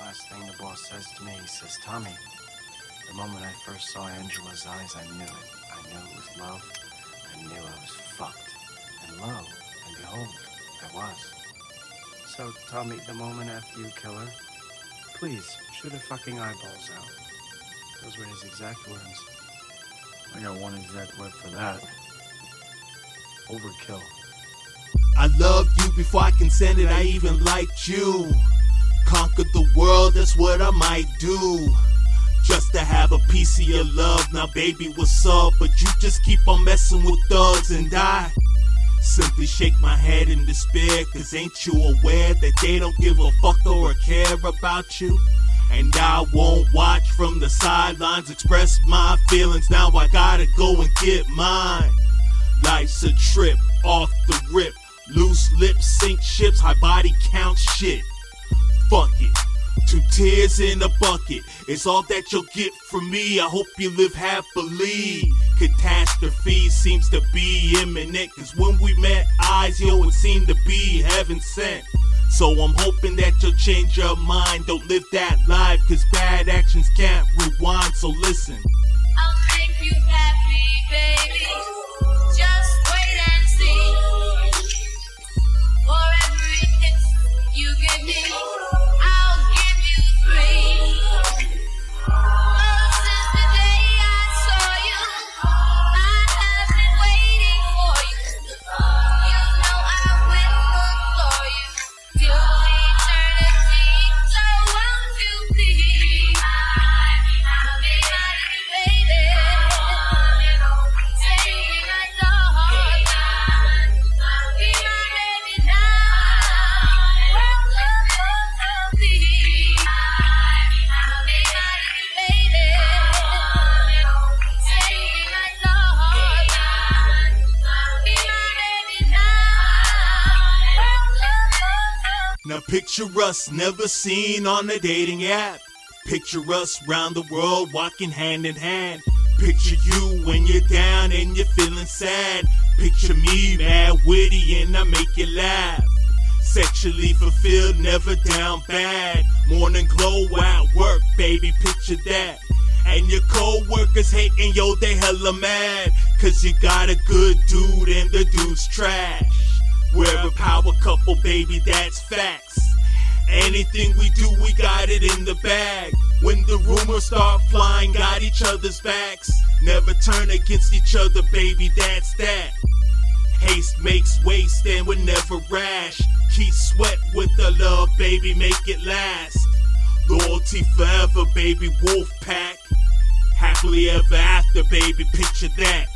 last thing the boss says to me, he says, Tommy, the moment I first saw Angela's eyes, I knew it. I knew it was love. I knew I was fucked. And lo and behold, I was. So, Tommy, the moment after you kill her, please shoot her fucking eyeballs out. Those were his exact words. I got one exact word for that. Overkill. I loved you before I consented, I even liked you. Conquered the world, that's what I might do. Just to have a piece of your love, now baby, what's up? But you just keep on messing with thugs and I simply shake my head in despair. Cause ain't you aware that they don't give a fuck or a care about you? And I won't watch from the sidelines, express my feelings. Now I gotta go and get mine. Life's a trip, off the rip. Loose lips sink ships, high body count shit. Fuck it. Two tears in a bucket. It's all that you'll get from me. I hope you live happily. Catastrophe seems to be imminent. Cause when we met eyes, yo, it seemed to be heaven sent. So I'm hoping that you'll change your mind. Don't live that life, cause bad actions can't rewind. So listen. I'll make you happy, baby. Now picture us never seen on a dating app. Picture us round the world walking hand in hand. Picture you when you're down and you're feeling sad. Picture me mad witty and I make you laugh. Sexually fulfilled, never down bad. Morning glow at work, baby, picture that. And your co-workers hating, yo, they hella mad. Cause you got a good dude and the dude's trash. We're a power couple, baby, that's facts. Anything we do, we got it in the bag. When the rumors start flying, got each other's backs. Never turn against each other, baby, that's that. Haste makes waste and we're never rash. Keep sweat with the love, baby, make it last. Loyalty forever, baby, wolf pack. Happily ever after, baby, picture that.